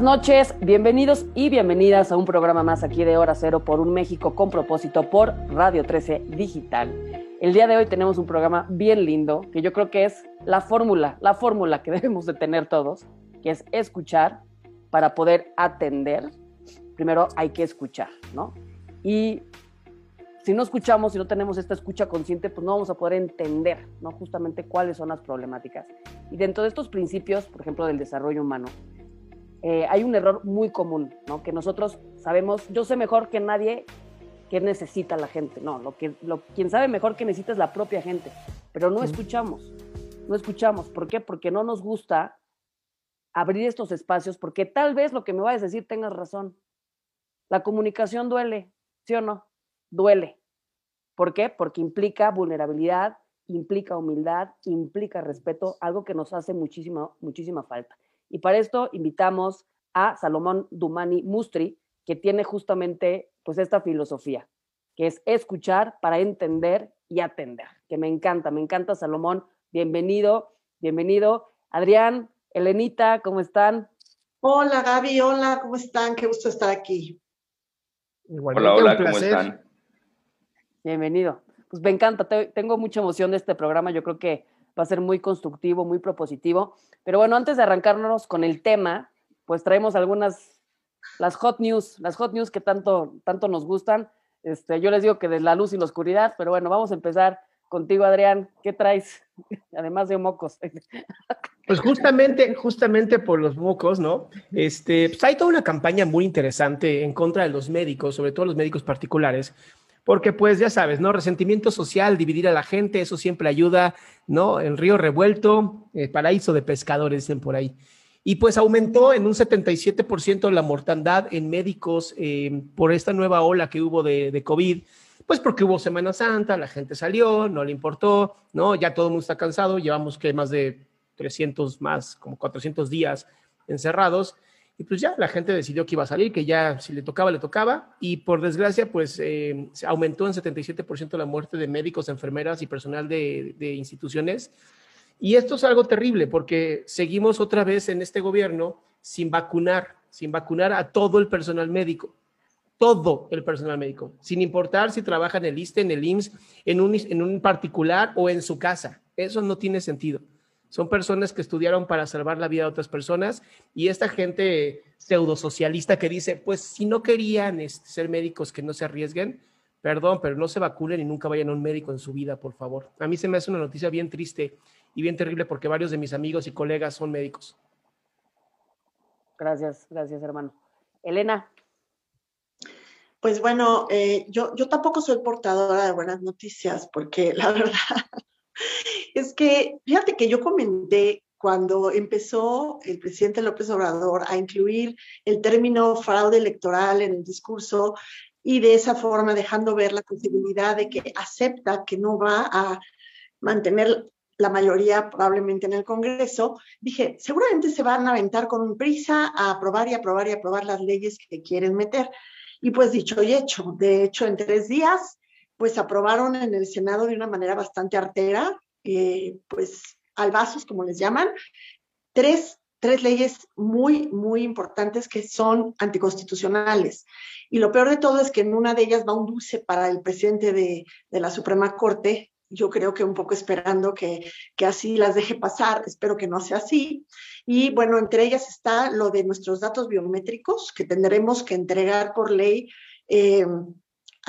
buenas noches, bienvenidos y bienvenidas a un programa más aquí de Hora Cero por un México con propósito por Radio 13 Digital. El día de hoy tenemos un programa bien lindo que yo creo que es la fórmula, la fórmula que debemos de tener todos, que es escuchar para poder atender. Primero hay que escuchar, ¿no? Y si no escuchamos, si no tenemos esta escucha consciente, pues no vamos a poder entender, ¿no? Justamente cuáles son las problemáticas. Y dentro de estos principios, por ejemplo, del desarrollo humano, eh, hay un error muy común, ¿no? Que nosotros sabemos, yo sé mejor que nadie qué necesita la gente. No, lo que, lo, quien sabe mejor que necesita es la propia gente, pero no escuchamos, no escuchamos. ¿Por qué? Porque no nos gusta abrir estos espacios, porque tal vez lo que me vayas a decir tengas razón. La comunicación duele, ¿sí o no? Duele. ¿Por qué? Porque implica vulnerabilidad, implica humildad, implica respeto, algo que nos hace muchísima, muchísima falta. Y para esto invitamos a Salomón Dumani Mustri, que tiene justamente pues esta filosofía, que es escuchar para entender y atender, que me encanta, me encanta Salomón, bienvenido, bienvenido. Adrián, Elenita, ¿cómo están? Hola Gaby, hola, ¿cómo están? Qué gusto estar aquí. hola, hola, ¿cómo están? Bienvenido. Pues me encanta, tengo mucha emoción de este programa, yo creo que va a ser muy constructivo, muy propositivo. Pero bueno, antes de arrancarnos con el tema, pues traemos algunas, las hot news, las hot news que tanto, tanto nos gustan. Este, yo les digo que de la luz y la oscuridad, pero bueno, vamos a empezar contigo, Adrián. ¿Qué traes? Además de mocos. Pues justamente, justamente por los mocos, ¿no? Este, pues hay toda una campaña muy interesante en contra de los médicos, sobre todo los médicos particulares, porque pues ya sabes, ¿no? Resentimiento social, dividir a la gente, eso siempre ayuda, ¿no? El río revuelto, el paraíso de pescadores, dicen por ahí. Y pues aumentó en un 77% la mortandad en médicos eh, por esta nueva ola que hubo de, de, COVID, pues porque hubo Semana Santa, la gente salió, no le importó, ¿no? Ya todo el mundo está cansado, llevamos que más de 300 más, como 400 días encerrados. Y pues ya la gente decidió que iba a salir, que ya si le tocaba, le tocaba. Y por desgracia, pues eh, se aumentó en 77% la muerte de médicos, enfermeras y personal de, de, instituciones. Y esto es algo terrible porque seguimos otra vez en este gobierno sin vacunar, sin vacunar a todo el personal médico. Todo el personal médico, sin importar si trabaja en el ISTE, en el IMSS, en un, en un particular o en su casa. Eso no tiene sentido. Son personas que estudiaron para salvar la vida de otras personas y esta gente pseudosocialista que dice, pues si no querían este, ser médicos que no se arriesguen, perdón, pero no se vacunen y nunca vayan a un médico en su vida, por favor. A mí se me hace una noticia bien triste y bien terrible porque varios de mis amigos y colegas son médicos. Gracias, gracias hermano. Elena. Pues bueno, eh, yo, yo tampoco soy portadora de buenas noticias porque la verdad es que fíjate que yo comenté cuando empezó el presidente López Obrador a incluir el término fraude electoral en el discurso y de esa forma dejando ver la posibilidad de que acepta que no va a mantener la mayoría probablemente en el Congreso, dije, seguramente se van a aventar con prisa a aprobar y aprobar y aprobar las leyes que quieren meter. Y pues dicho y hecho, de hecho en tres días pues aprobaron en el Senado de una manera bastante artera, eh, pues albazos, como les llaman, tres, tres leyes muy, muy importantes que son anticonstitucionales. Y lo peor de todo es que en una de ellas va un dulce para el presidente de, de la Suprema Corte, yo creo que un poco esperando que, que, así las deje pasar, espero que no sea así. Y bueno, entre ellas está lo de nuestros datos biométricos que tendremos que entregar por ley eh,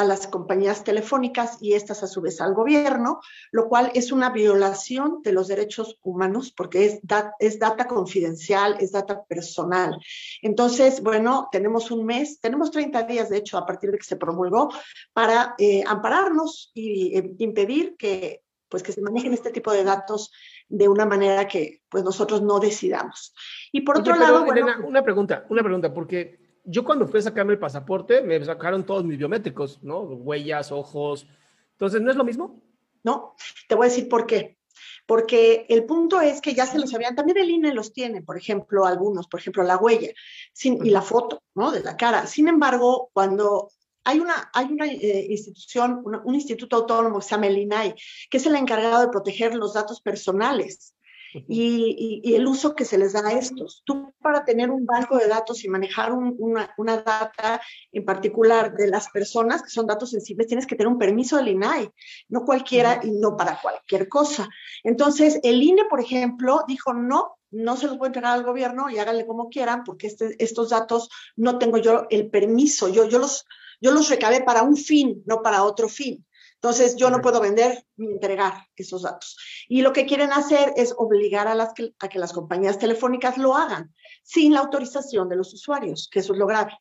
a las compañías telefónicas y estas a su vez al gobierno, lo cual es una violación de los derechos humanos porque es, es data confidencial, es data personal. Entonces, bueno, tenemos un mes, tenemos 30 días de hecho a partir de que se promulgó para eh, ampararnos y eh, impedir que pues que se manejen este tipo de datos de una manera que pues nosotros no decidamos. Y por otro lado, una pregunta, una pregunta, porque yo cuando fui a sacarme el pasaporte, me sacaron todos mis biométricos, ¿no? Huellas, ojos. Entonces, ¿no es lo mismo? No, te voy a decir por qué. Porque el punto es que ya se los habían, también el INE los tiene, por ejemplo, algunos, por ejemplo, la huella sin, y la foto, ¿no? De la cara. Sin embargo, cuando hay una, hay una eh, institución, un instituto autónomo que se llama el INAI, que es el encargado de proteger los datos personales y, el uso que se les da a estos. Tú para tener un banco de datos y manejar una, una, data en particular de las personas, que son datos sensibles, tienes que tener un permiso del INAI, no cualquiera y no para cualquier cosa. Entonces, el INE, por ejemplo, dijo, no, no se los voy a entregar al gobierno y háganle como quieran, porque este, estos datos no tengo yo el permiso, yo, yo, los, yo los recabé para un fin, no para otro fin. Entonces, yo no puedo vender ni entregar esos datos. Y lo que quieren hacer es obligar a, las que, a que las compañías telefónicas lo hagan sin la autorización de los usuarios, que eso es lo grave.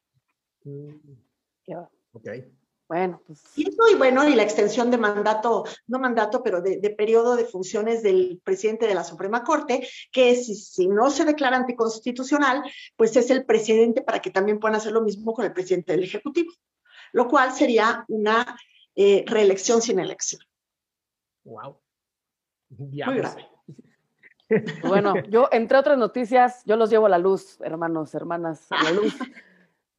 Mm. Bueno, pues. Y eso, y bueno, y la extensión de mandato, no mandato, pero de, periodo de funciones del presidente de la Suprema Corte, que si, si, no se declara anticonstitucional, pues es el presidente para que también puedan hacer lo mismo con el presidente del Ejecutivo, lo cual sería una eh, reelección sin elección. Wow. Muy grave. Bueno, yo, entre otras noticias, yo los llevo a la luz, hermanos, hermanas, a la luz.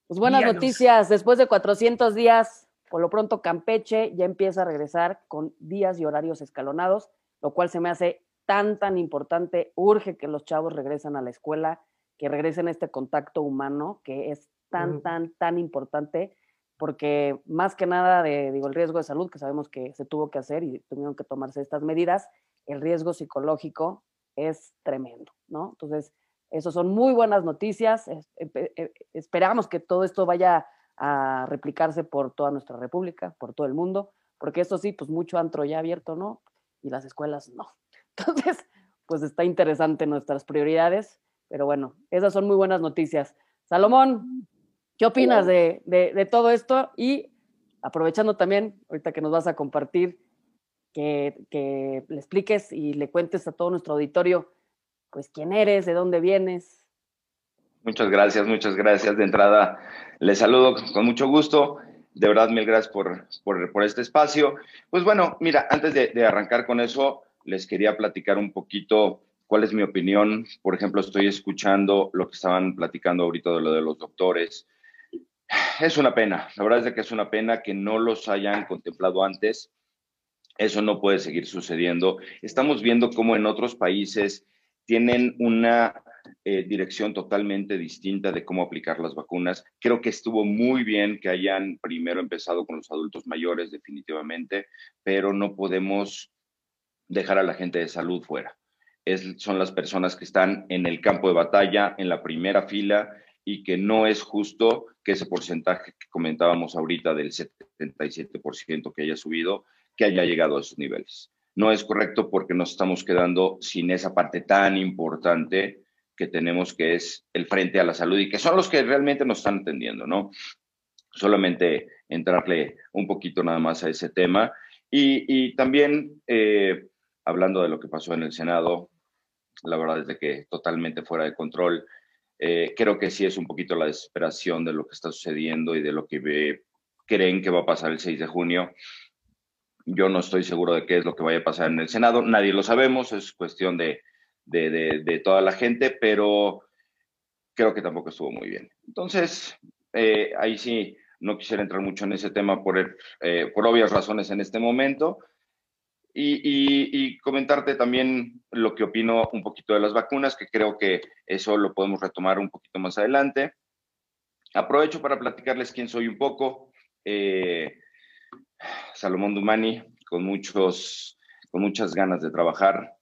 Pues buenas noticias, después de 400 días, por lo pronto Campeche ya empieza a regresar con días y horarios escalonados, lo cual se me hace tan, tan importante. Urge que los chavos regresen a la escuela, que regresen a este contacto humano, que es tan, tan, tan importante porque más que nada digo, el riesgo de salud, que sabemos que se tuvo que hacer y tuvieron que tomarse estas medidas, el riesgo psicológico es tremendo, ¿no? Entonces, eso son muy buenas noticias. E, esperamos que todo esto vaya a replicarse por toda nuestra república, por todo el mundo, porque esto sí, pues mucho antro ya abierto, ¿no? Y las escuelas no. Entonces, pues está interesante nuestras prioridades, pero bueno, esas son muy buenas noticias. Salomón, ¿Qué opinas de, de, todo esto? Y aprovechando también, ahorita que nos vas a compartir, que, que, le expliques y le cuentes a todo nuestro auditorio, pues quién eres, de dónde vienes. Muchas gracias, muchas gracias. De entrada, les saludo con mucho gusto. De verdad, mil gracias por, por, por este espacio. Pues bueno, mira, antes de, de arrancar con eso, les quería platicar un poquito cuál es mi opinión. Por ejemplo, estoy escuchando lo que estaban platicando ahorita de lo de los doctores, es una pena, la verdad es que es una pena que no los hayan contemplado antes. Eso no puede seguir sucediendo. Estamos viendo cómo en otros países tienen una eh, dirección totalmente distinta de cómo aplicar las vacunas. Creo que estuvo muy bien que hayan primero empezado con los adultos mayores, definitivamente, pero no podemos dejar a la gente de salud fuera. son las personas que están en el campo de batalla, en la primera fila, y que no es justo que ese porcentaje que comentábamos ahorita del 77% que haya subido, que haya llegado a esos niveles. No es correcto porque nos estamos quedando sin esa parte tan importante que tenemos que es el frente a la salud y que son los que realmente nos están atendiendo, ¿no? Solamente entrarle un poquito nada más a ese tema. Y, también, eh, hablando de lo que pasó en el Senado, la verdad es de que totalmente fuera de control eh, creo que sí es un poquito la desesperación de lo que está sucediendo y de lo que creen que va a pasar el 6 de junio. Yo no estoy seguro de qué es lo que vaya a pasar en el Senado. Nadie lo sabemos, es cuestión de, de, toda la gente, pero creo que tampoco estuvo muy bien. Entonces, eh, ahí sí, no quisiera entrar mucho en ese tema por, eh, por obvias razones en este momento. Y, comentarte también lo que opino un poquito de las vacunas, que creo que eso lo podemos retomar un poquito más adelante. Aprovecho para platicarles quién soy un poco. Eh, Salomón Dumani, con, muchos, con muchas ganas de trabajar,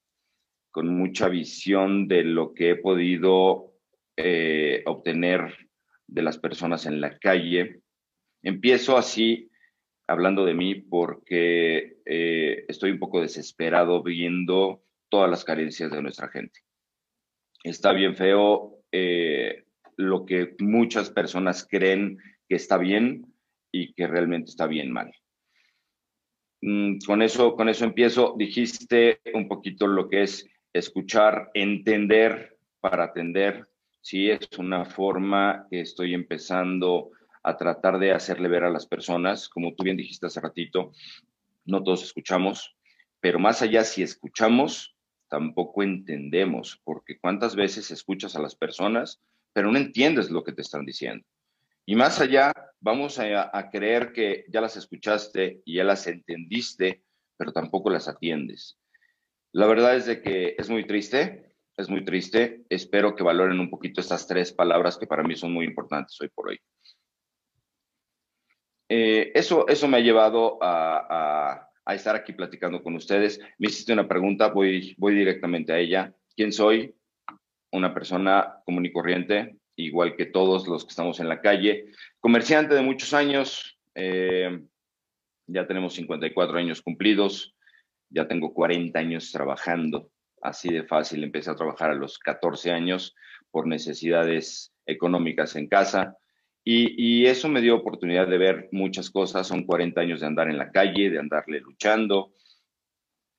con mucha visión de lo que he podido eh, obtener de las personas en la calle. Empiezo así hablando de mí porque eh, estoy un poco desesperado viendo todas las carencias de nuestra gente. Está bien feo eh, lo que muchas personas creen que está bien y que realmente está bien mal. Mm, con, eso, con eso empiezo. Dijiste un poquito lo que es escuchar, entender para atender. Sí, es una forma que estoy empezando a tratar de hacerle ver a las personas, como tú bien dijiste hace ratito, no todos escuchamos, pero más allá si escuchamos, tampoco entendemos, porque cuántas veces escuchas a las personas, pero no entiendes lo que te están diciendo. Y más allá, vamos a, a creer que ya las escuchaste y ya las entendiste, pero tampoco las atiendes. La verdad es de que es muy triste, es muy triste. Espero que valoren un poquito estas tres palabras que para mí son muy importantes hoy por hoy. Eh, eso, eso me ha llevado a, estar aquí platicando con ustedes. Me hiciste una pregunta, voy, voy directamente a ella. ¿Quién soy? Una persona común y corriente, igual que todos los que estamos en la calle. Comerciante de muchos años, eh, ya tenemos 54 años cumplidos, ya tengo 40 años trabajando, así de fácil. Empecé a trabajar a los 14 años por necesidades económicas en casa y, eso me dio oportunidad de ver muchas cosas. Son 40 años de andar en la calle, de andarle luchando,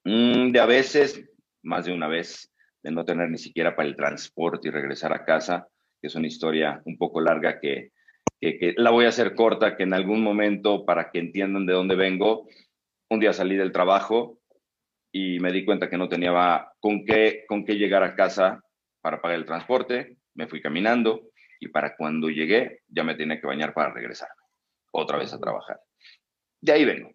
mm, de a veces, más de una vez, de no tener ni siquiera para el transporte y regresar a casa, que es una historia un poco larga que, que, la voy a hacer corta, que en algún momento, para que entiendan de dónde vengo, un día salí del trabajo y me di cuenta que no tenía con qué, con qué llegar a casa para pagar el transporte, me fui caminando, y para cuando llegué ya me tenía que bañar para regresar otra vez a trabajar. De ahí vengo.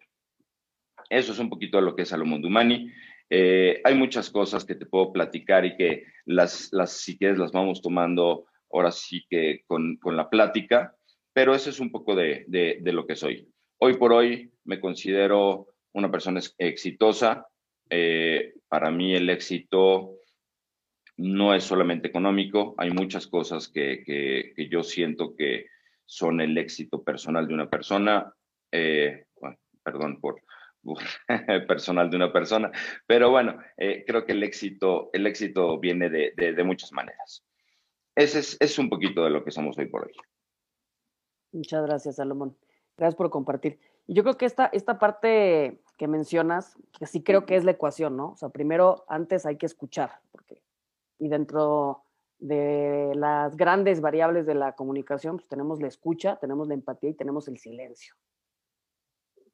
Eso es un poquito de lo que es Salomón Dumani. Eh, hay muchas cosas que te puedo platicar y que las, las si quieres, las vamos tomando ahora sí que con, con la plática, pero eso es un poco de, de, de, lo que soy. Hoy por hoy me considero una persona exitosa. Eh, para mí el éxito no es solamente económico, hay muchas cosas que, yo siento que son el éxito personal de una persona, eh, perdón por, personal de una persona, pero bueno, eh, creo que el éxito, el éxito viene de, muchas maneras. Ese es, un poquito de lo que somos hoy por hoy. Muchas gracias, Salomón. Gracias por compartir. Y yo creo que esta, esta parte que mencionas, que sí creo que es la ecuación, ¿no? O sea, primero, antes hay que escuchar, porque y dentro de las grandes variables de la comunicación, pues tenemos la escucha, tenemos la empatía y tenemos el silencio.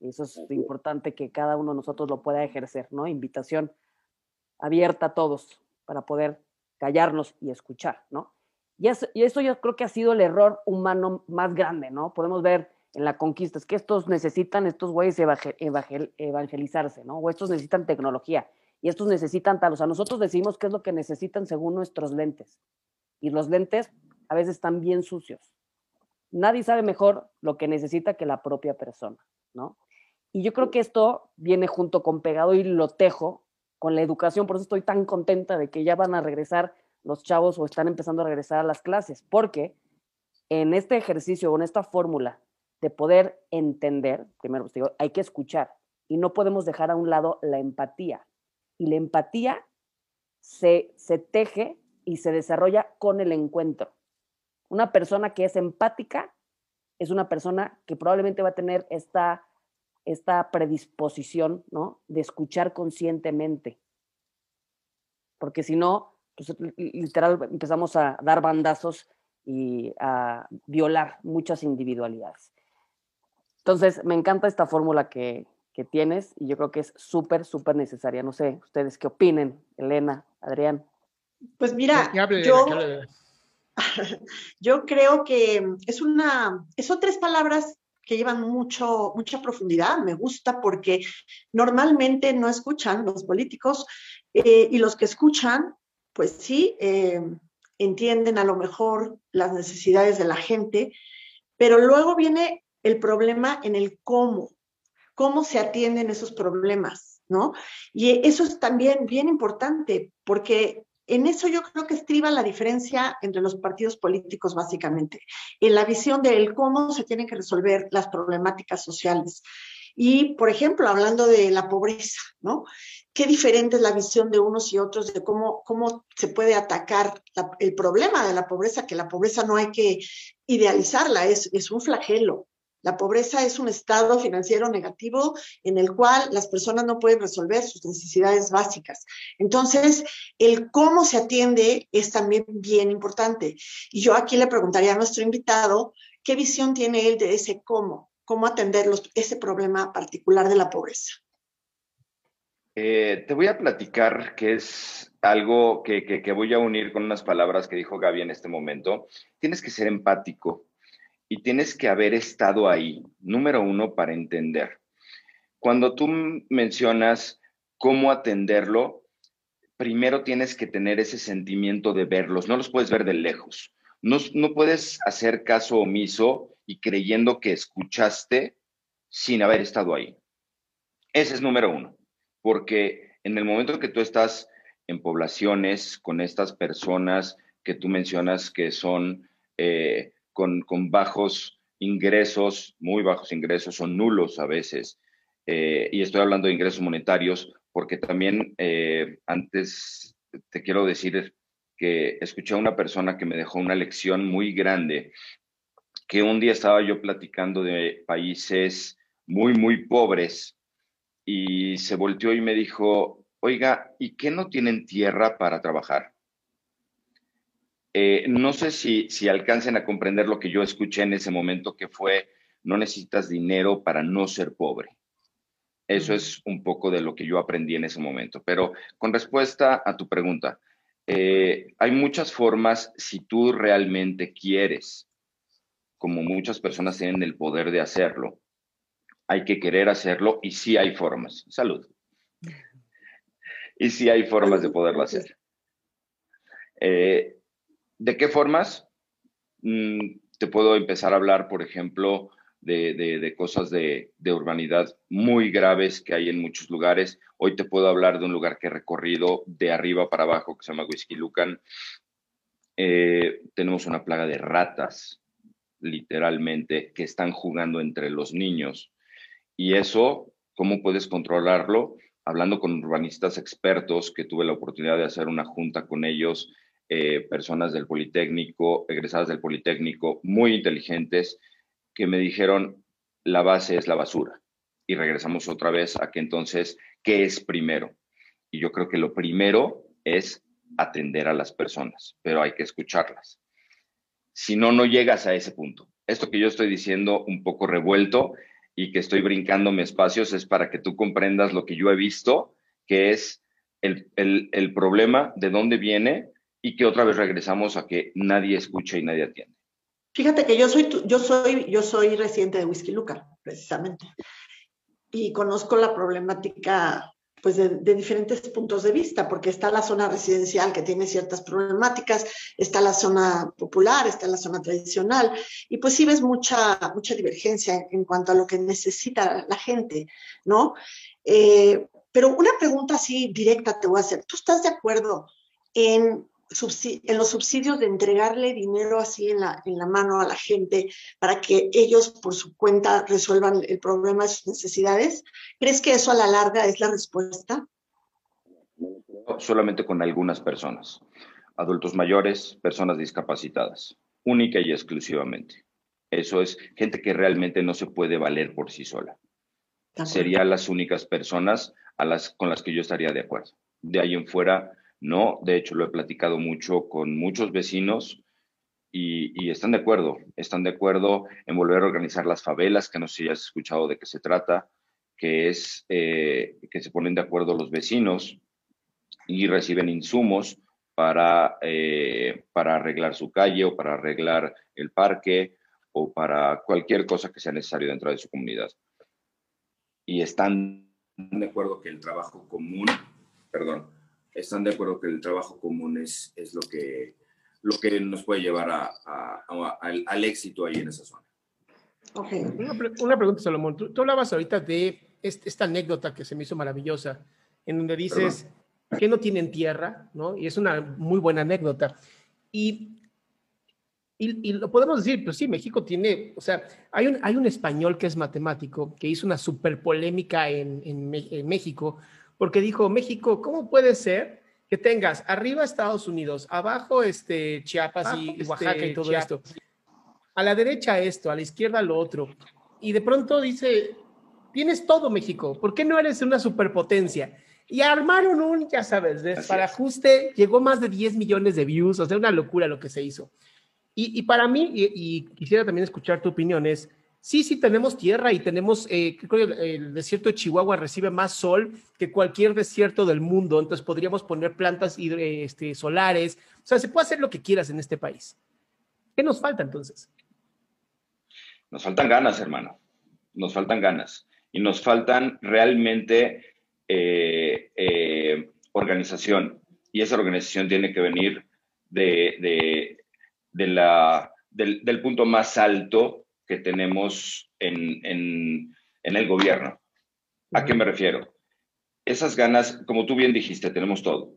Y eso es importante que cada uno de nosotros lo pueda ejercer, ¿no? Invitación abierta a todos para poder callarnos y escuchar, ¿no? Y eso, y eso yo creo que ha sido el error humano más grande, ¿no? Podemos ver en la conquista, es que estos necesitan, estos güeyes evangelizarse, ¿no? O estos necesitan tecnología y estos necesitan tal. O sea, nosotros decimos qué es lo que necesitan según nuestros lentes. Y los lentes a veces están bien sucios. Nadie sabe mejor lo que necesita que la propia persona, ¿no? Y yo creo que esto viene junto con pegado y lo tejo con la educación. Por eso estoy tan contenta de que ya van a regresar los chavos o están empezando a regresar a las clases, porque en este ejercicio o en esta fórmula de poder entender, primero pues, digo, hay que escuchar y no podemos dejar a un lado la empatía y la empatía se, se teje y se desarrolla con el encuentro. Una persona que es empática es una persona que probablemente va a tener esta, esta predisposición ¿no? de escuchar conscientemente. Porque si no, pues, literal empezamos a dar bandazos y a violar muchas individualidades. Entonces, me encanta esta fórmula que, que tienes y yo creo que es súper, súper necesaria. No sé, ustedes qué opinen, Elena, Adrián. Pues mira, yo, yo creo que es una, son tres palabras que llevan mucho, mucha profundidad. Me gusta porque normalmente no escuchan los políticos eh, y los que escuchan, pues sí, eh, entienden a lo mejor las necesidades de la gente, pero luego viene el problema en el cómo cómo se atienden esos problemas, ¿no? Y eso es también bien importante, porque en eso yo creo que estriba la diferencia entre los partidos políticos, básicamente, en la visión de cómo se tienen que resolver las problemáticas sociales. Y, por ejemplo, hablando de la pobreza, ¿no? Qué diferente es la visión de unos y otros de cómo, cómo se puede atacar el problema de la pobreza, que la pobreza no hay que idealizarla, es, es un flagelo, la pobreza es un estado financiero negativo en el cual las personas no pueden resolver sus necesidades básicas. Entonces, el cómo se atiende es también bien importante. Y yo aquí le preguntaría a nuestro invitado, ¿qué visión tiene él de ese cómo? ¿Cómo atender ese problema particular de la pobreza? Eh, te voy a platicar que es algo que, que voy a unir con unas palabras que dijo Gaby en este momento. Tienes que ser empático y tienes que haber estado ahí, número uno, para entender. Cuando tú mencionas cómo atenderlo, primero tienes que tener ese sentimiento de verlos, no los puedes ver de lejos. No, no puedes hacer caso omiso y creyendo que escuchaste sin haber estado ahí. Ese es número uno, porque en el momento que tú estás en poblaciones con estas personas que tú mencionas que son eh, con, bajos ingresos, muy bajos ingresos o nulos a veces, eh, y estoy hablando de ingresos monetarios, porque también eh, antes te quiero decir que escuché a una persona que me dejó una lección muy grande, que un día estaba yo platicando de países muy, muy pobres y se volteó y me dijo, oiga, ¿y qué no tienen tierra para trabajar? Eh, no sé si, si alcancen a comprender lo que yo escuché en ese momento, que fue, no necesitas dinero para no ser pobre. Eso es un poco de lo que yo aprendí en ese momento. Pero con respuesta a tu pregunta, eh, hay muchas formas si tú realmente quieres, como muchas personas tienen el poder de hacerlo, hay que querer hacerlo y sí hay formas. Salud. Y sí hay formas de poderlo hacer. Eh, ¿De qué formas? Mm, te puedo empezar a hablar, por ejemplo, de, cosas de, urbanidad muy graves que hay en muchos lugares. Hoy te puedo hablar de un lugar que he recorrido de arriba para abajo que se llama Whisky Lucan. Eh, tenemos una plaga de ratas, literalmente, que están jugando entre los niños. Y eso, ¿cómo puedes controlarlo? Hablando con urbanistas expertos, que tuve la oportunidad de hacer una junta con ellos, eh, personas del Politécnico, egresadas del Politécnico, muy inteligentes, que me dijeron, la base es la basura. Y regresamos otra vez a que entonces, ¿qué es primero? Y yo creo que lo primero es atender a las personas, pero hay que escucharlas. Si no, no llegas a ese punto. Esto que yo estoy diciendo un poco revuelto y que estoy brincándome espacios es para que tú comprendas lo que yo he visto, que es el, el problema, de dónde viene y que otra vez regresamos a que nadie escucha y nadie atiende. Fíjate que yo soy, yo soy, yo soy residente de Whisky Luca, precisamente, y conozco la problemática pues de, diferentes puntos de vista, porque está la zona residencial que tiene ciertas problemáticas, está la zona popular, está la zona tradicional, y pues sí ves mucha, mucha divergencia en cuanto a lo que necesita la gente, ¿no? Eh, pero una pregunta así directa te voy a hacer. ¿Tú estás de acuerdo en en los subsidios de entregarle dinero así en la, en la mano a la gente para que ellos por su cuenta resuelvan el problema de sus necesidades? ¿Crees que eso a la larga es la respuesta? Solamente con algunas personas, adultos mayores, personas discapacitadas, única y exclusivamente. Eso es gente que realmente no se puede valer por sí sola. Serían las únicas personas a las, con las que yo estaría de acuerdo. De ahí en fuera, no, de hecho lo he platicado mucho con muchos vecinos y, están de acuerdo, están de acuerdo en volver a organizar las favelas, que no sé si has escuchado de qué se trata, que es eh, que se ponen de acuerdo los vecinos y reciben insumos para, eh, para arreglar su calle o para arreglar el parque o para cualquier cosa que sea necesario dentro de su comunidad. Y están de acuerdo que el trabajo común, perdón, están de acuerdo que el trabajo común es, es lo, que, lo que nos puede llevar a, al, éxito ahí en esa zona. Okay. Una, pregunta, Salomón. Tú, hablabas ahorita de esta anécdota que se me hizo maravillosa, en donde dices que no tienen tierra, ¿no? Y es una muy buena anécdota. Y, y, lo podemos decir, pues sí, México tiene, o sea, hay un, hay un español que es matemático, que hizo una super polémica en, en, en México, porque dijo, México, ¿cómo puede ser que tengas arriba Estados Unidos, abajo este, Chiapas y este, Oaxaca y todo esto? A la derecha esto, a la izquierda lo otro. Y de pronto dice, tienes todo México, ¿por qué no eres una superpotencia? Y armaron un, ya sabes, para ajuste, llegó más de 10 millones de views, o sea, una locura lo que se hizo. Y, para mí, y, y, quisiera también escuchar tu opinión, es, Sí, sí, tenemos tierra y tenemos, eh, creo que el desierto de Chihuahua recibe más sol que cualquier desierto del mundo, entonces podríamos poner plantas este, solares, o sea, se puede hacer lo que quieras en este país. ¿Qué nos falta entonces? Nos faltan ganas, hermano, nos faltan ganas y nos faltan realmente eh, eh, organización. y esa organización tiene que venir de, de, la, del, punto más alto que tenemos en, en, en el gobierno. ¿A qué me refiero? Esas ganas, como tú bien dijiste, tenemos todo.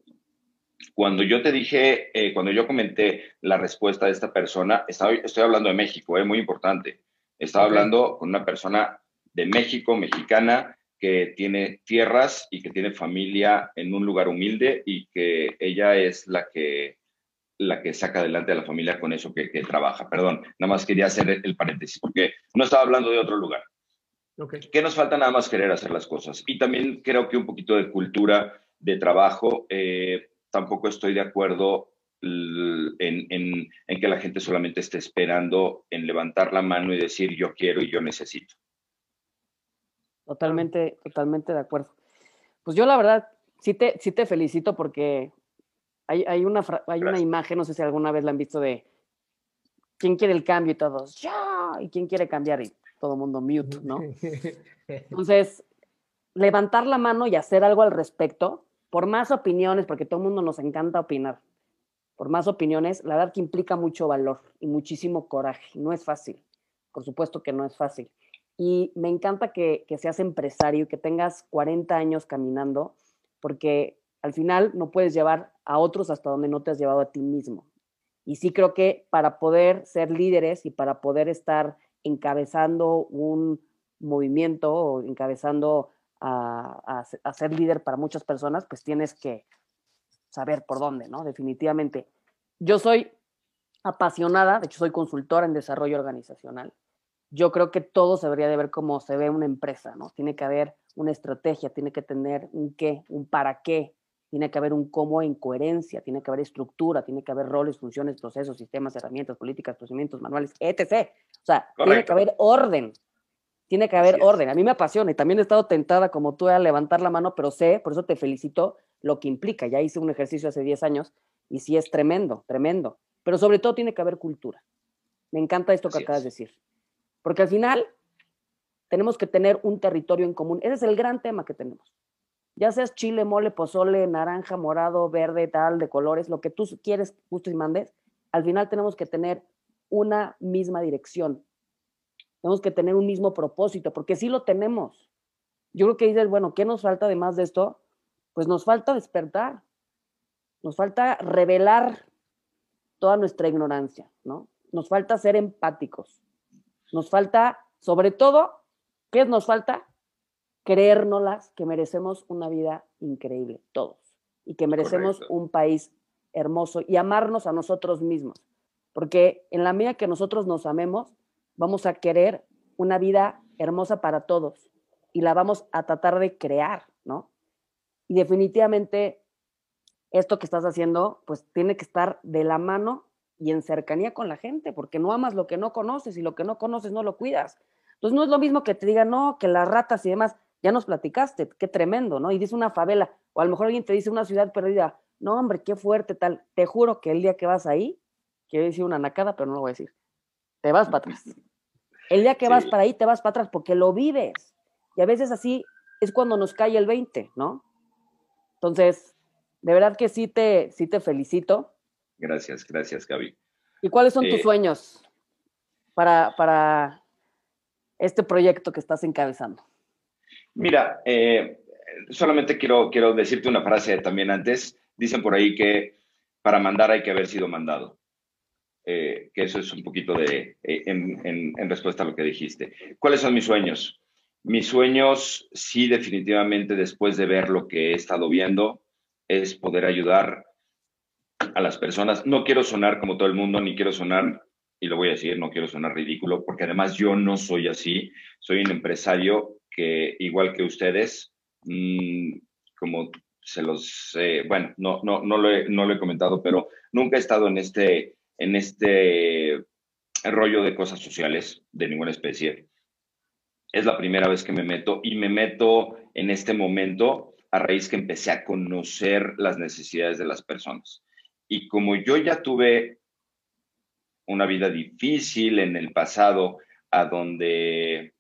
Cuando yo te dije, eh, cuando yo comenté la respuesta de esta persona, estoy, estoy hablando de México, es eh, muy importante. Estaba hablando con una persona de México, mexicana, que tiene tierras y que tiene familia en un lugar humilde y que ella es la que la que saca adelante a la familia con eso que, trabaja. Perdón, nada más quería hacer el paréntesis, porque no estaba hablando de otro lugar. Okay. ¿Qué nos falta nada más querer hacer las cosas? Y también creo que un poquito de cultura de trabajo. Eh, tampoco estoy de acuerdo en, en, que la gente solamente esté esperando en levantar la mano y decir yo quiero y yo necesito. Totalmente, totalmente de acuerdo. Pues yo la verdad sí te, sí te felicito porque hay, hay, una, hay una imagen, no sé si alguna vez la han visto de quién quiere el cambio y todos, ya, y quién quiere cambiar y todo el mundo mute, ¿no? Entonces, levantar la mano y hacer algo al respecto, por más opiniones, porque todo el mundo nos encanta opinar, por más opiniones, la verdad que implica mucho valor y muchísimo coraje. No es fácil, por supuesto que no es fácil. Y me encanta que, que seas empresario y que tengas 40 años caminando, porque al final no puedes llevar a otros hasta donde no te has llevado a ti mismo. Y sí creo que para poder ser líderes y para poder estar encabezando un movimiento o encabezando a, ser líder para muchas personas, pues tienes que saber por dónde, ¿no? Definitivamente. Yo soy apasionada, de hecho soy consultora en desarrollo organizacional. Yo creo que todo se debería de ver como se ve una empresa, ¿no? Tiene que haber una estrategia, tiene que tener un qué, un para qué, tiene que haber un cómo en coherencia, tiene que haber estructura, tiene que haber roles, funciones, procesos, sistemas, herramientas, políticas, procedimientos, manuales, etc. O sea, tiene que haber orden. Tiene que haber orden. A mí me apasiona y también he estado tentada como tú a levantar la mano, pero sé, por eso te felicito, lo que implica. Ya hice un ejercicio hace 10 años y sí es tremendo, tremendo. Pero sobre todo tiene que haber cultura. Me encanta esto que acabas de decir. Porque al final tenemos que tener un territorio en común. Ese es el gran tema que tenemos ya seas chile, mole, pozole, naranja, morado, verde, tal, de colores, lo que tú quieres, justo y mandes, al final tenemos que tener una misma dirección. Tenemos que tener un mismo propósito, porque sí lo tenemos. Yo creo que dices, bueno, ¿qué nos falta además de esto? Pues nos falta despertar, nos falta revelar toda nuestra ignorancia, ¿no? Nos falta ser empáticos, nos falta, sobre todo, ¿qué nos falta? Creérnoslas que merecemos una vida increíble, todos, y que merecemos un país hermoso y amarnos a nosotros mismos, porque en la medida que nosotros nos amemos, vamos a querer una vida hermosa para todos y la vamos a tratar de crear, ¿no? Y definitivamente esto que estás haciendo, pues tiene que estar de la mano y en cercanía con la gente, porque no amas lo que no conoces y lo que no conoces no lo cuidas. Entonces no es lo mismo que te digan, no, que las ratas y demás ya nos platicaste, qué tremendo, ¿no? Y dice una favela, o a lo mejor alguien te dice una ciudad perdida, no, hombre, qué fuerte, tal. Te juro que el día que vas ahí, quiero decir una nacada, pero no lo voy a decir, te vas para atrás. El día que vas para ahí, te vas para atrás porque lo vives. Y a veces así es cuando nos cae el 20, ¿no? Entonces, de verdad que sí te, sí te felicito. Gracias, gracias, Gaby. ¿Y cuáles son tus eh, sueños para, para este proyecto que estás encabezando? Mira, eh, solamente quiero, quiero decirte una frase también antes. Dicen por ahí que para mandar hay que haber sido mandado. Eh, que eso es un poquito de, eh, en, en, respuesta a lo que dijiste. ¿Cuáles son mis sueños? Mis sueños, sí, definitivamente, después de ver lo que he estado viendo, es poder ayudar a las personas. No quiero sonar como todo el mundo, ni quiero sonar, y lo voy a decir, no quiero sonar ridículo, porque además yo no soy así. Soy un empresario que igual que ustedes, mm, como se los, bueno, no, no, no, lo he, no lo he comentado, pero nunca he estado en este, en este rollo de cosas sociales de ninguna especie. Es la primera vez que me meto y me meto en este momento a raíz que empecé a conocer las necesidades de las personas. Y como yo ya tuve una vida difícil en el pasado, a donde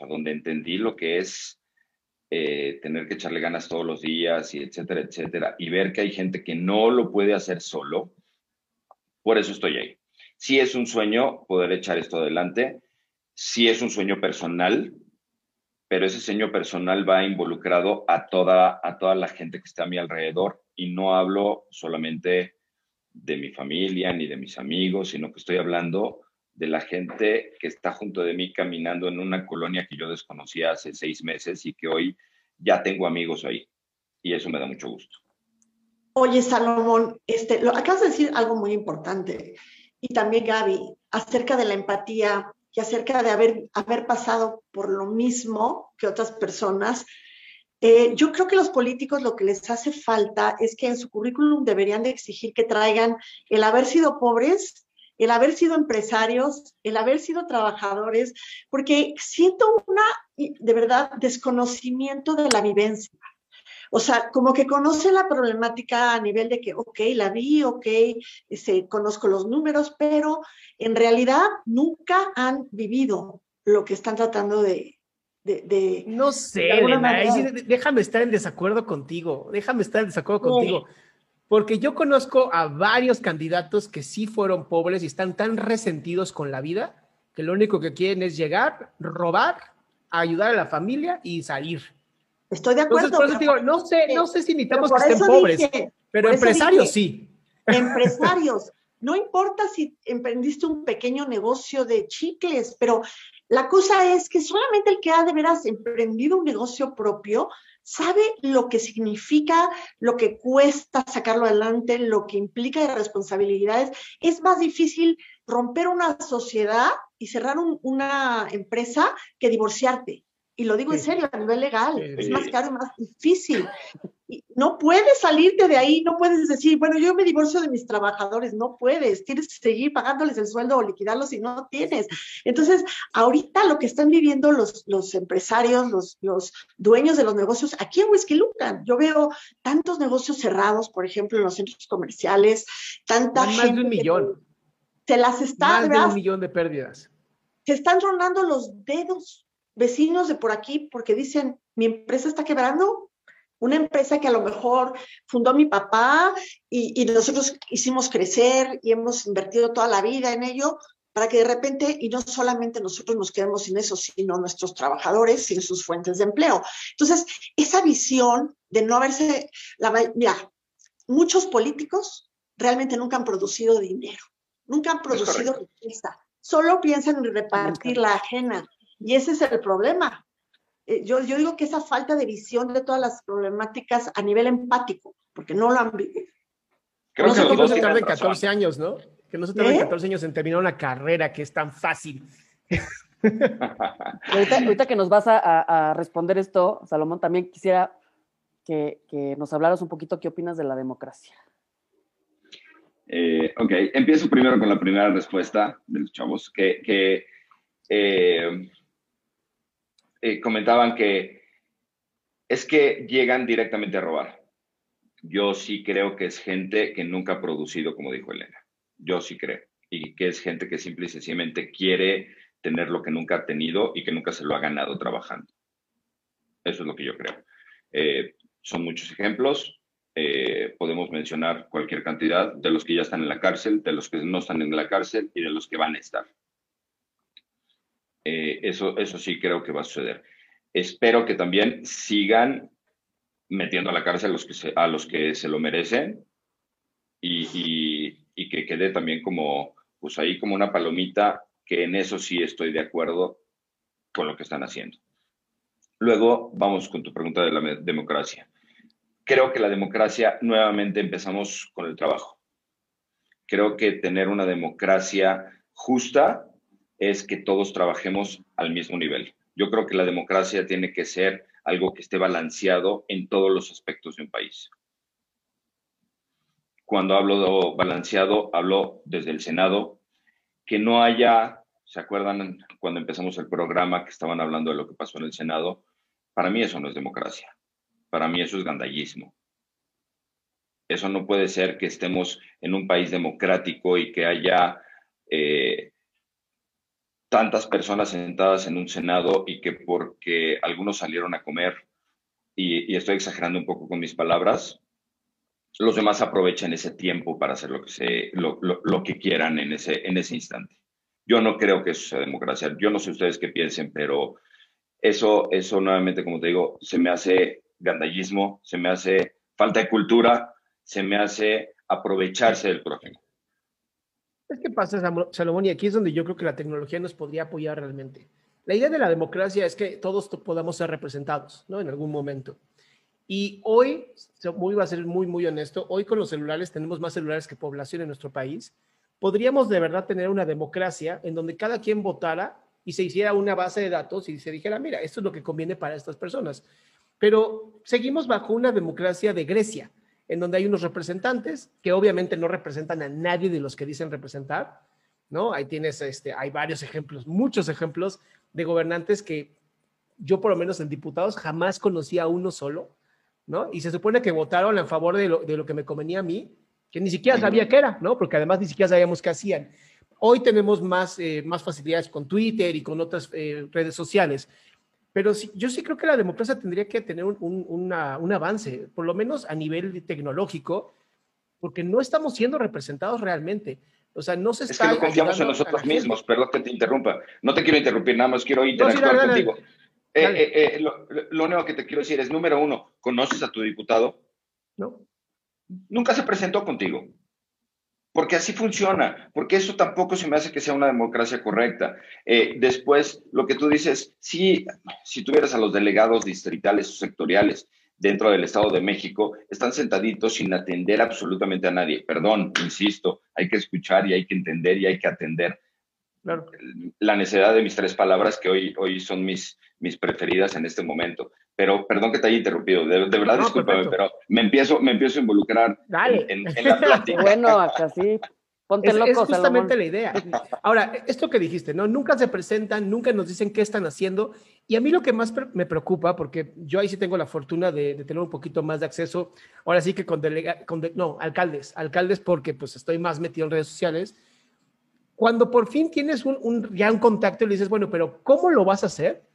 a donde entendí lo que es eh, tener que echarle ganas todos los días y etcétera, etcétera, y ver que hay gente que no lo puede hacer solo, por eso estoy ahí. Sí es un sueño poder echar esto adelante, sí es un sueño personal, pero ese sueño personal va involucrado a toda, a toda la gente que está a mi alrededor y no hablo solamente de mi familia ni de mis amigos, sino que estoy hablando de la gente que está junto de mí caminando en una colonia que yo desconocía hace seis meses y que hoy ya tengo amigos ahí. Y eso me da mucho gusto. Oye, Salomón, este, lo, acabas de decir algo muy importante. Y también Gaby, acerca de la empatía y acerca de haber, haber pasado por lo mismo que otras personas. Eh, yo creo que los políticos lo que les hace falta es que en su currículum deberían de exigir que traigan el haber sido pobres el haber sido empresarios, el haber sido trabajadores, porque siento una, de verdad, desconocimiento de la vivencia. O sea, como que conoce la problemática a nivel de que, ok, la vi, ok, este, conozco los números, pero en realidad nunca han vivido lo que están tratando de... de, no sé, déjame estar en desacuerdo contigo, déjame estar en desacuerdo contigo. Porque yo conozco a varios candidatos que sí fueron pobres y están tan resentidos con la vida que lo único que quieren es llegar, robar, ayudar a la familia y salir. Estoy de acuerdo. Entonces, por eso digo, no sé, no sé si necesitamos que estén pobres, pero empresarios sí. Empresarios. No importa si emprendiste un pequeño negocio de chicles, pero la cosa es que solamente el que ha de veras emprendido un negocio propio sabe lo que significa, lo que cuesta sacarlo adelante, lo que implica de responsabilidades. Es más difícil romper una sociedad y cerrar una empresa que divorciarte. Y lo digo en serio, a nivel legal, es más caro y más difícil. No puedes salirte de ahí, no puedes decir, bueno, yo me divorcio de mis trabajadores, no puedes, tienes que seguir pagándoles el sueldo o liquidarlos si no tienes. Entonces, ahorita lo que están viviendo los, los empresarios, los, los dueños de los negocios, aquí en Whisky Lucan, yo veo tantos negocios cerrados, por ejemplo, en los centros comerciales, tanta Más de un millón. Se las está... Más de un millón de pérdidas. Se están tronando los dedos vecinos de por aquí porque dicen, mi empresa está quebrando, una empresa que a lo mejor fundó mi papá y, nosotros hicimos crecer y hemos invertido toda la vida en ello para que de repente, y no solamente nosotros nos quedemos sin eso, sino nuestros trabajadores sin sus fuentes de empleo. Entonces, esa visión de no haberse, la, mira, muchos políticos realmente nunca han producido dinero, nunca han producido riqueza, solo piensan en repartir la ajena. Y ese es el problema. Eh, yo, yo digo que esa falta de visión de todas las problemáticas a nivel empático, porque no lo han vivido. Creo que no se tarden 14 años, ¿no? Que no se tarden 14 ¿Eh? años en terminar una carrera que es tan fácil. ahorita, que nos vas a, responder esto, Salomón, también quisiera que, nos hablaras un poquito qué opinas de la democracia. Eh, ok, empiezo primero con la primera respuesta de los chavos, que, que eh, comentaban que es que llegan directamente a robar. Yo sí creo que es gente que nunca ha producido, como dijo Elena. Yo sí creo. Y que es gente que simple y sencillamente quiere tener lo que nunca ha tenido y que nunca se lo ha ganado trabajando. Eso es lo que yo creo. Eh, son muchos ejemplos. Eh, podemos mencionar cualquier cantidad de los que ya están en la cárcel, de los que no están en la cárcel y de los que van a estar. Eh, eso, eso sí creo que va a suceder. Espero que también sigan metiendo a la cárcel a los que se, a los que se lo merecen y, y, que quede también como, pues ahí como una palomita, que en eso sí estoy de acuerdo con lo que están haciendo. Luego vamos con tu pregunta de la democracia. Creo que la democracia, nuevamente empezamos con el trabajo. Creo que tener una democracia justa es que todos trabajemos al mismo nivel. Yo creo que la democracia tiene que ser algo que esté balanceado en todos los aspectos de un país. Cuando hablo de balanceado, hablo desde el Senado, que no haya, ¿se acuerdan cuando empezamos el programa que estaban hablando de lo que pasó en el Senado? Para mí eso no es democracia, para mí eso es gandallismo. Eso no puede ser que estemos en un país democrático y que haya eh, tantas personas sentadas en un Senado y que porque algunos salieron a comer y, estoy exagerando un poco con mis palabras, los demás aprovechan ese tiempo para hacer lo que, se, lo, lo, que quieran en ese, en ese instante. Yo no creo que eso sea democracia. Yo no sé ustedes qué piensen, pero eso, eso nuevamente, como te digo, se me hace gandallismo, se me hace falta de cultura, se me hace aprovecharse del prójimo. Es que pasa, Salomón, y aquí es donde yo creo que la tecnología nos podría apoyar realmente. La idea de la democracia es que todos podamos ser representados, ¿no? En algún momento. Y hoy, voy a ser muy, muy honesto, hoy con los celulares tenemos más celulares que población en nuestro país. Podríamos de verdad tener una democracia en donde cada quien votara y se hiciera una base de datos y se dijera, mira, esto es lo que conviene para estas personas. Pero seguimos bajo una democracia de Grecia, en donde hay unos representantes que obviamente no representan a nadie de los que dicen representar, ¿no? Ahí tienes, este, hay varios ejemplos, muchos ejemplos de gobernantes que yo por lo menos en diputados jamás conocí a uno solo, ¿no? Y se supone que votaron a favor de lo, de lo que me convenía a mí, que ni siquiera sabía qué era, ¿no? Porque además ni siquiera sabíamos qué hacían. Hoy tenemos más, eh, más facilidades con Twitter y con otras eh, redes sociales, pero sí, yo sí creo que la democracia tendría que tener un, un, avance, por lo menos a nivel tecnológico, porque no estamos siendo representados realmente. O sea, no se está. Es que no confiamos en nosotros mismos, perdón que te interrumpa. No te quiero interrumpir, nada más quiero interactuar contigo. Eh, lo, lo, único que te quiero decir es: número uno, ¿conoces a tu diputado? No. Nunca se presentó contigo porque así funciona, porque eso tampoco se me hace que sea una democracia correcta. Eh, después, lo que tú dices, sí, si tuvieras a los delegados distritales o sectoriales dentro del Estado de México, están sentaditos sin atender absolutamente a nadie. Perdón, insisto, hay que escuchar y hay que entender y hay que atender. La necesidad de mis tres palabras que hoy, hoy son mis, mis preferidas en este momento. Pero perdón que te haya interrumpido, de, verdad discúlpame, pero me empiezo, me empiezo a involucrar En, la plática. bueno, acá sí. Ponte loco, es justamente la idea. Ahora, esto que dijiste, ¿no? Nunca se presentan, nunca nos dicen qué están haciendo. Y a mí lo que más me preocupa, porque yo ahí sí tengo la fortuna de, tener un poquito más de acceso, ahora sí que con, delega, con no, alcaldes, alcaldes porque pues estoy más metido en redes sociales. Cuando por fin tienes un, ya un contacto y le dices, bueno, pero ¿cómo lo vas a hacer?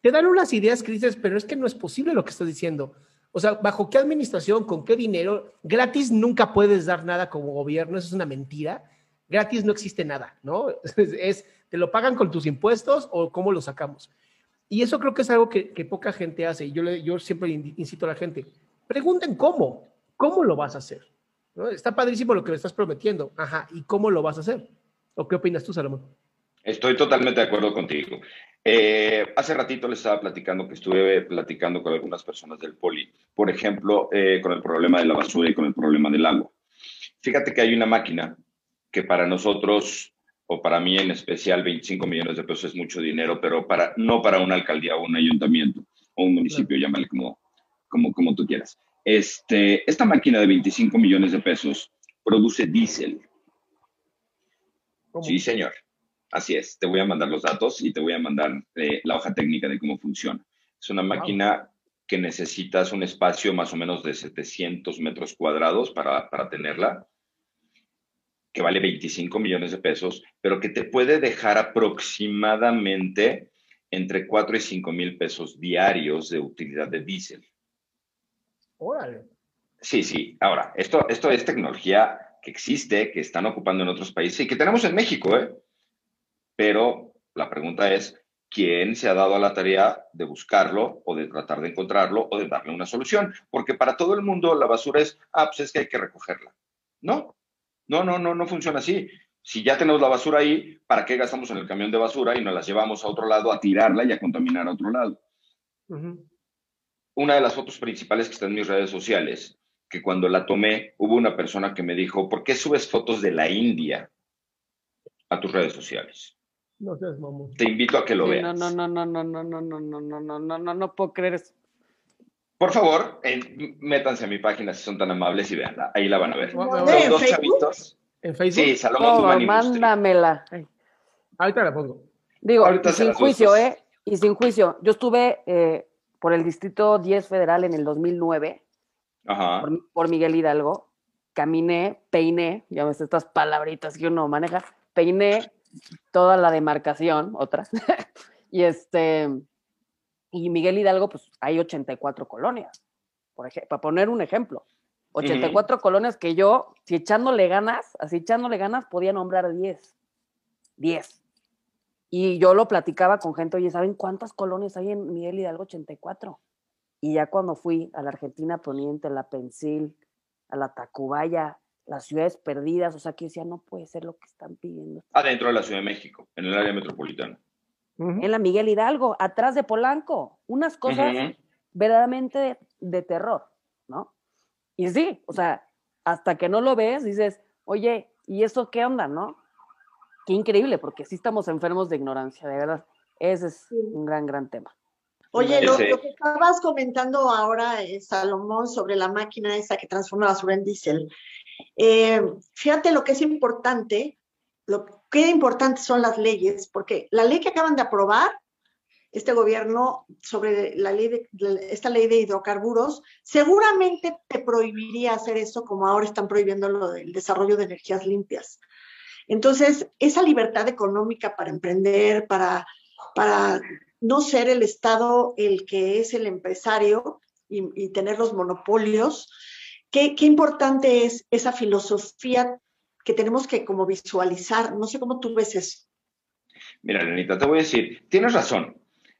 te dan unas ideas que dices, pero es que no es posible lo que estás diciendo. O sea, ¿bajo qué administración, con qué dinero? Gratis nunca puedes dar nada como gobierno, eso es una mentira. Gratis no existe nada, ¿no? Es, ¿te lo pagan con tus impuestos o cómo lo sacamos? Y eso creo que es algo que, poca gente hace. Yo, yo siempre incito a la gente, pregunten cómo, cómo lo vas a hacer. Está padrísimo lo que me estás prometiendo. Ajá, ¿y cómo lo vas a hacer? ¿O qué opinas tú, Salomón? Estoy totalmente de acuerdo contigo. Eh, hace ratito les estaba platicando que estuve platicando con algunas personas del poli, por ejemplo, eh, con el problema de la basura y con el problema del agua. Fíjate que hay una máquina que para nosotros, o para mí en especial, 25 millones de pesos es mucho dinero, pero para, no para una alcaldía o un ayuntamiento o un municipio, llámale como, como, como tú quieras. Este, esta máquina de 25 millones de pesos produce diésel. Sí, señor. Así es, te voy a mandar los datos y te voy a mandar eh, la hoja técnica de cómo funciona. Es una máquina que necesitas un espacio más o menos de 700 metros cuadrados para, para tenerla, que vale 25 millones de pesos, pero que te puede dejar aproximadamente entre 4 y 5 mil pesos diarios de utilidad de diésel. Órale. Sí, sí. Ahora, esto, esto es tecnología que existe, que están ocupando en otros países y que tenemos en México, ¿eh? pero la pregunta es, ¿quién se ha dado a la tarea de buscarlo o de tratar de encontrarlo o de darle una solución? Porque para todo el mundo la basura es, ah, pues es que hay que recogerla. No, no, no, no, no funciona así. Si ya tenemos la basura ahí, ¿para qué gastamos en el camión de basura y nos la llevamos a otro lado a tirarla y a contaminar a otro lado? Una de las fotos principales que está en mis redes sociales, que cuando la tomé, hubo una persona que me dijo, ¿por qué subes fotos de la India a tus redes sociales? No Te invito a que lo veas. No, no, no, no, no, no, no, no, no, no, no, no, no, no puedo creer eso. Por favor, métanse a mi página si son tan amables y veanla. Ahí la van a ver. Son dos chavitos. ¿En Facebook? Sí, Salomón oh, Mándamela. Ahorita la pongo. Digo, sin juicio, ¿eh? Y sin juicio. Yo estuve eh, por el Distrito 10 Federal en el 2009. Ajá. Por, por Miguel Hidalgo. Caminé, peiné, ya ves estas palabritas que uno maneja. Peiné toda la demarcación, otra. y este, Y Miguel Hidalgo, pues hay 84 colonias, por ejemplo, para poner un ejemplo. 84 colonias que yo, si echándole ganas, así echándole ganas, podía nombrar 10. 10. Y yo lo platicaba con gente, oye, ¿saben cuántas colonias hay en Miguel Hidalgo 84? Y ya cuando fui a la Argentina Poniente, a la Pensil, a la Tacubaya, las ciudades perdidas, o sea, que decía, no puede ser lo que están pidiendo. Adentro de la Ciudad de México, en el área metropolitana. En la Miguel Hidalgo, atrás de Polanco, unas cosas verdaderamente de, terror, ¿no? Y sí, o sea, hasta que no lo ves, dices, oye, ¿y eso qué onda, no? Qué increíble, porque sí estamos enfermos de ignorancia, de verdad. Ese es un gran, gran tema. Oye, lo, que estabas comentando ahora, eh, Salomón, sobre la máquina esa que transforma la basura en diésel, eh, fíjate lo que es importante, lo que importantes son las leyes, porque la ley que acaban de aprobar este gobierno sobre la ley de, esta ley de hidrocarburos, seguramente te prohibiría hacer eso como ahora están prohibiendo lo del desarrollo de energías limpias. Entonces, esa libertad económica para emprender, para, para no ser el Estado el que es el empresario y, y tener los monopolios, Qué, importante es esa filosofía que tenemos que como visualizar. No sé cómo tú ves eso. Mira, Lenita, te voy a decir, tienes razón.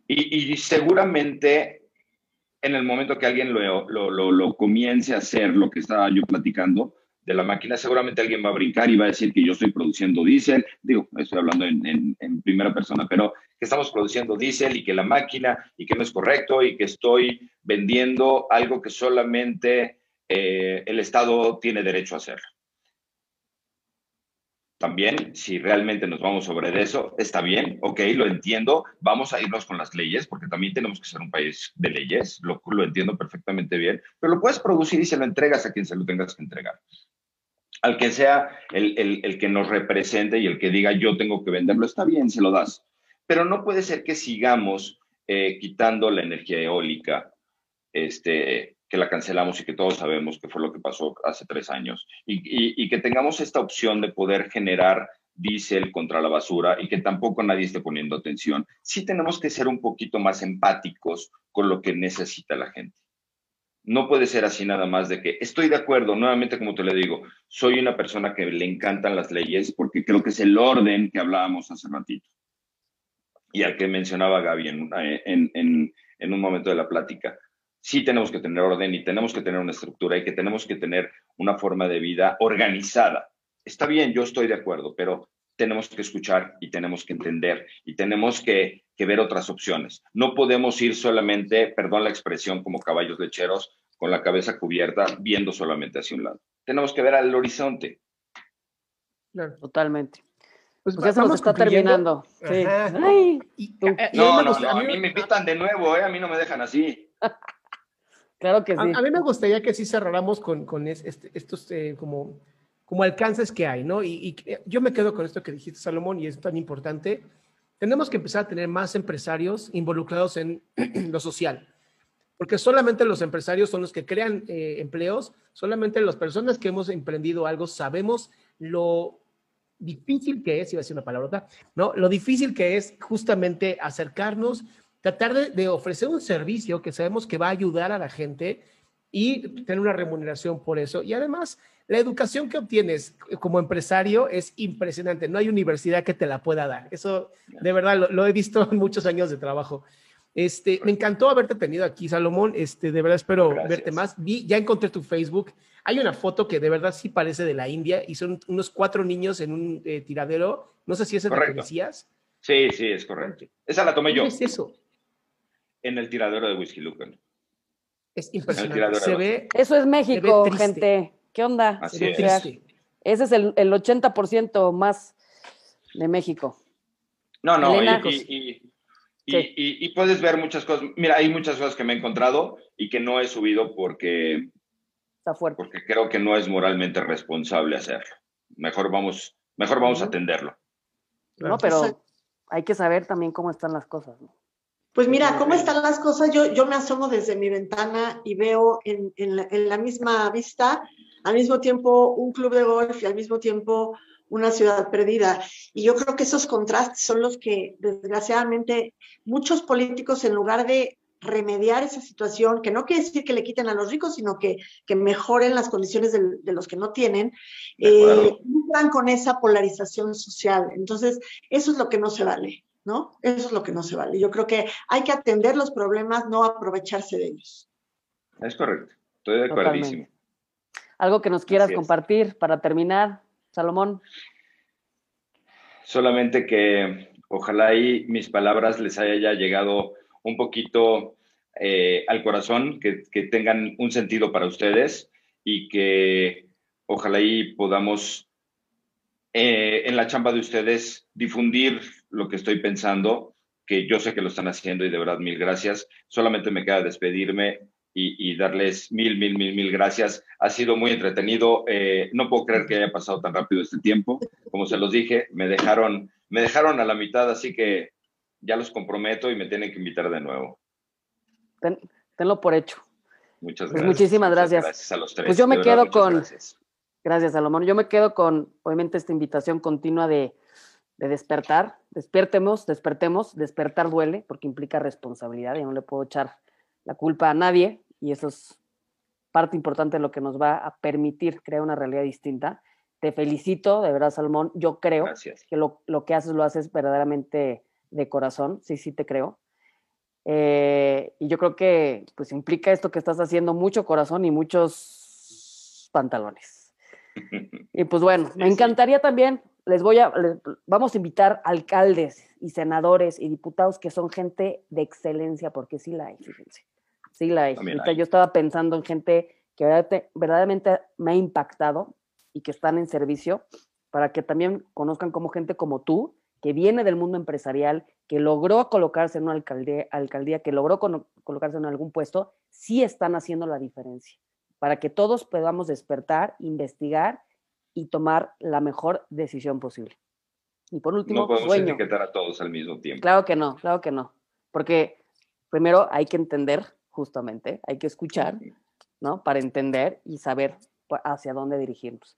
Y, seguramente en el momento que alguien lo, lo, comience a hacer, lo que estaba yo platicando de la máquina, seguramente alguien va a brincar y va a decir que yo estoy produciendo diésel. Digo, estoy hablando en, primera persona, pero que estamos produciendo diésel y que la máquina y que no es correcto y que estoy vendiendo algo que solamente eh, el Estado tiene derecho a hacerlo. También, si realmente nos vamos sobre eso, está bien, ok, lo entiendo, vamos a irnos con las leyes, porque también tenemos que ser un país de leyes, lo, lo entiendo perfectamente bien, pero lo puedes producir y se lo entregas a quien se lo tengas que entregar. Al que sea el, el que nos represente y el que diga yo tengo que venderlo, está bien, se lo das. Pero no puede ser que sigamos eh, quitando la energía eólica, este, que la cancelamos y que todos sabemos que fue lo que pasó hace tres años, y, que tengamos esta opción de poder generar diésel contra la basura y que tampoco nadie esté poniendo atención. Sí tenemos que ser un poquito más empáticos con lo que necesita la gente. No puede ser así nada más de que estoy de acuerdo, nuevamente como te le digo, soy una persona que le encantan las leyes porque creo que es el orden que hablábamos hace ratito y al que mencionaba Gaby en, en un momento de la plática sí tenemos que tener orden y tenemos que tener una estructura y que tenemos que tener una forma de vida organizada. Está bien, yo estoy de acuerdo, pero tenemos que escuchar y tenemos que entender y tenemos que, ver otras opciones. No podemos ir solamente, perdón la expresión, como caballos lecheros, con la cabeza cubierta, viendo solamente hacia un lado. Tenemos que ver al horizonte. Totalmente. Pues, pues ya se está terminando. no, no, no, a mí me invitan de nuevo, ¿eh? a mí no me dejan así. Claro que sí. A, mí me gustaría que sí cerráramos con, con este, estos eh, como, como alcances que hay, ¿no? Y, yo me quedo con esto que dijiste, Salomón, y es tan importante. Tenemos que empezar a tener más empresarios involucrados en lo social, porque solamente los empresarios son los que crean eh, empleos, solamente las personas que hemos emprendido algo sabemos lo difícil que es, iba a decir una palabrota, ¿no? Lo difícil que es justamente acercarnos tratar de, ofrecer un servicio que sabemos que va a ayudar a la gente y tener una remuneración por eso. Y además, la educación que obtienes como empresario es impresionante. No hay universidad que te la pueda dar. Eso de verdad lo, he visto en muchos años de trabajo. Este, me encantó haberte tenido aquí, Salomón. Este, de verdad espero verte más. Vi, ya encontré tu Facebook. Hay una foto que de verdad sí parece de la India y son unos cuatro niños en un eh, tiradero. No sé si es lo que decías. Sí, sí, es correcto. Esa la tomé yo. ¿Qué es eso? en el tiradero de Whisky Lucan. Es impresionante. Se ve, Eso es México, gente. ¿Qué onda? Así es. Ese es el, el 80% más de México. No, no, y, y, puedes ver muchas cosas. Mira, hay muchas cosas que me he encontrado y que no he subido porque, Está fuerte. porque creo que no es moralmente responsable hacerlo. Mejor vamos, mejor vamos a atenderlo. No, pero hay que saber también cómo están las cosas. ¿no? Pues mira, ¿cómo están las cosas? Yo, yo me asomo desde mi ventana y veo en, la, misma vista al mismo tiempo un club de golf y al mismo tiempo una ciudad perdida. Y yo creo que esos contrastes son los que, desgraciadamente, muchos políticos, en lugar de remediar esa situación, que no quiere decir que le quiten a los ricos, sino que, que mejoren las condiciones de, los que no tienen, eh, con esa polarización social. Entonces, eso es lo que no se vale, ¿no? Eso es lo que no se vale. Yo creo que hay que atender los problemas, no aprovecharse de ellos. Es correcto, estoy de acuerdo. Algo que nos quieras compartir para terminar, Salomón. Solamente que ojalá y mis palabras les haya llegado un poquito eh, al corazón, que, tengan un sentido para ustedes y que ojalá y podamos eh, en la chamba de ustedes difundir lo que estoy pensando, que yo sé que lo están haciendo y de verdad mil gracias. Solamente me queda despedirme y, darles mil, mil, mil, mil gracias. Ha sido muy entretenido. Eh, no puedo creer que haya pasado tan rápido este tiempo. Como se los dije, me dejaron, me dejaron a la mitad, así que ya los comprometo y me tienen que invitar de nuevo. tenlo por hecho. Muchas pues gracias. muchísimas gracias. Gracias a los tres. Pues yo me quedo con. Gracias. gracias, Salomón. Yo me quedo con, obviamente, esta invitación continua de, de despertar. Despiertemos, despertemos. Despertar duele porque implica responsabilidad. y no le puedo echar la culpa a nadie y eso es parte importante de lo que nos va a permitir crear una realidad distinta. Te felicito, de verdad, Salomón. Yo creo que lo, lo, que haces lo haces verdaderamente de corazón, sí, sí te creo. Eh, y yo creo que pues implica esto que estás haciendo mucho corazón y muchos pantalones. Y pues bueno, me encantaría también, les voy a, vamos a invitar alcaldes y senadores y diputados que son gente de excelencia, porque sí la hay, fíjense. Sí la hay. Yo estaba pensando en gente que verdaderamente me ha impactado y que están en servicio para que también conozcan como gente como tú, que viene del mundo empresarial, que logró colocarse en una alcaldía, alcaldía que logró colocarse en algún puesto, sí están haciendo la diferencia, para que todos podamos despertar, investigar y tomar la mejor decisión posible. Y por último, no podemos etiquetar a todos al mismo tiempo. Claro que no, claro que no, porque primero hay que entender, justamente, hay que escuchar, ¿no? Para entender y saber hacia dónde dirigirnos.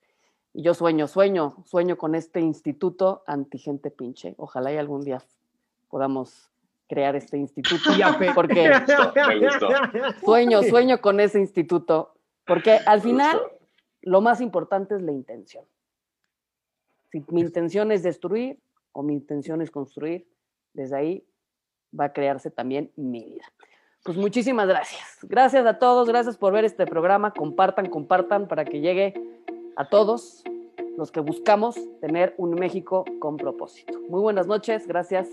Y yo sueño, sueño, sueño con este instituto antigente pinche. Ojalá y algún día podamos crear este instituto. porque sueño, sueño con ese instituto. Porque al final lo más importante es la intención. Si mi intención es destruir o mi intención es construir, desde ahí va a crearse también mi vida. Pues muchísimas gracias. Gracias a todos, gracias por ver este programa. Compartan, compartan para que llegue a todos los que buscamos tener un México con propósito. Muy buenas noches, gracias.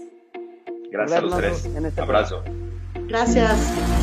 Gracias a los tres. En este Abrazo. Gracias.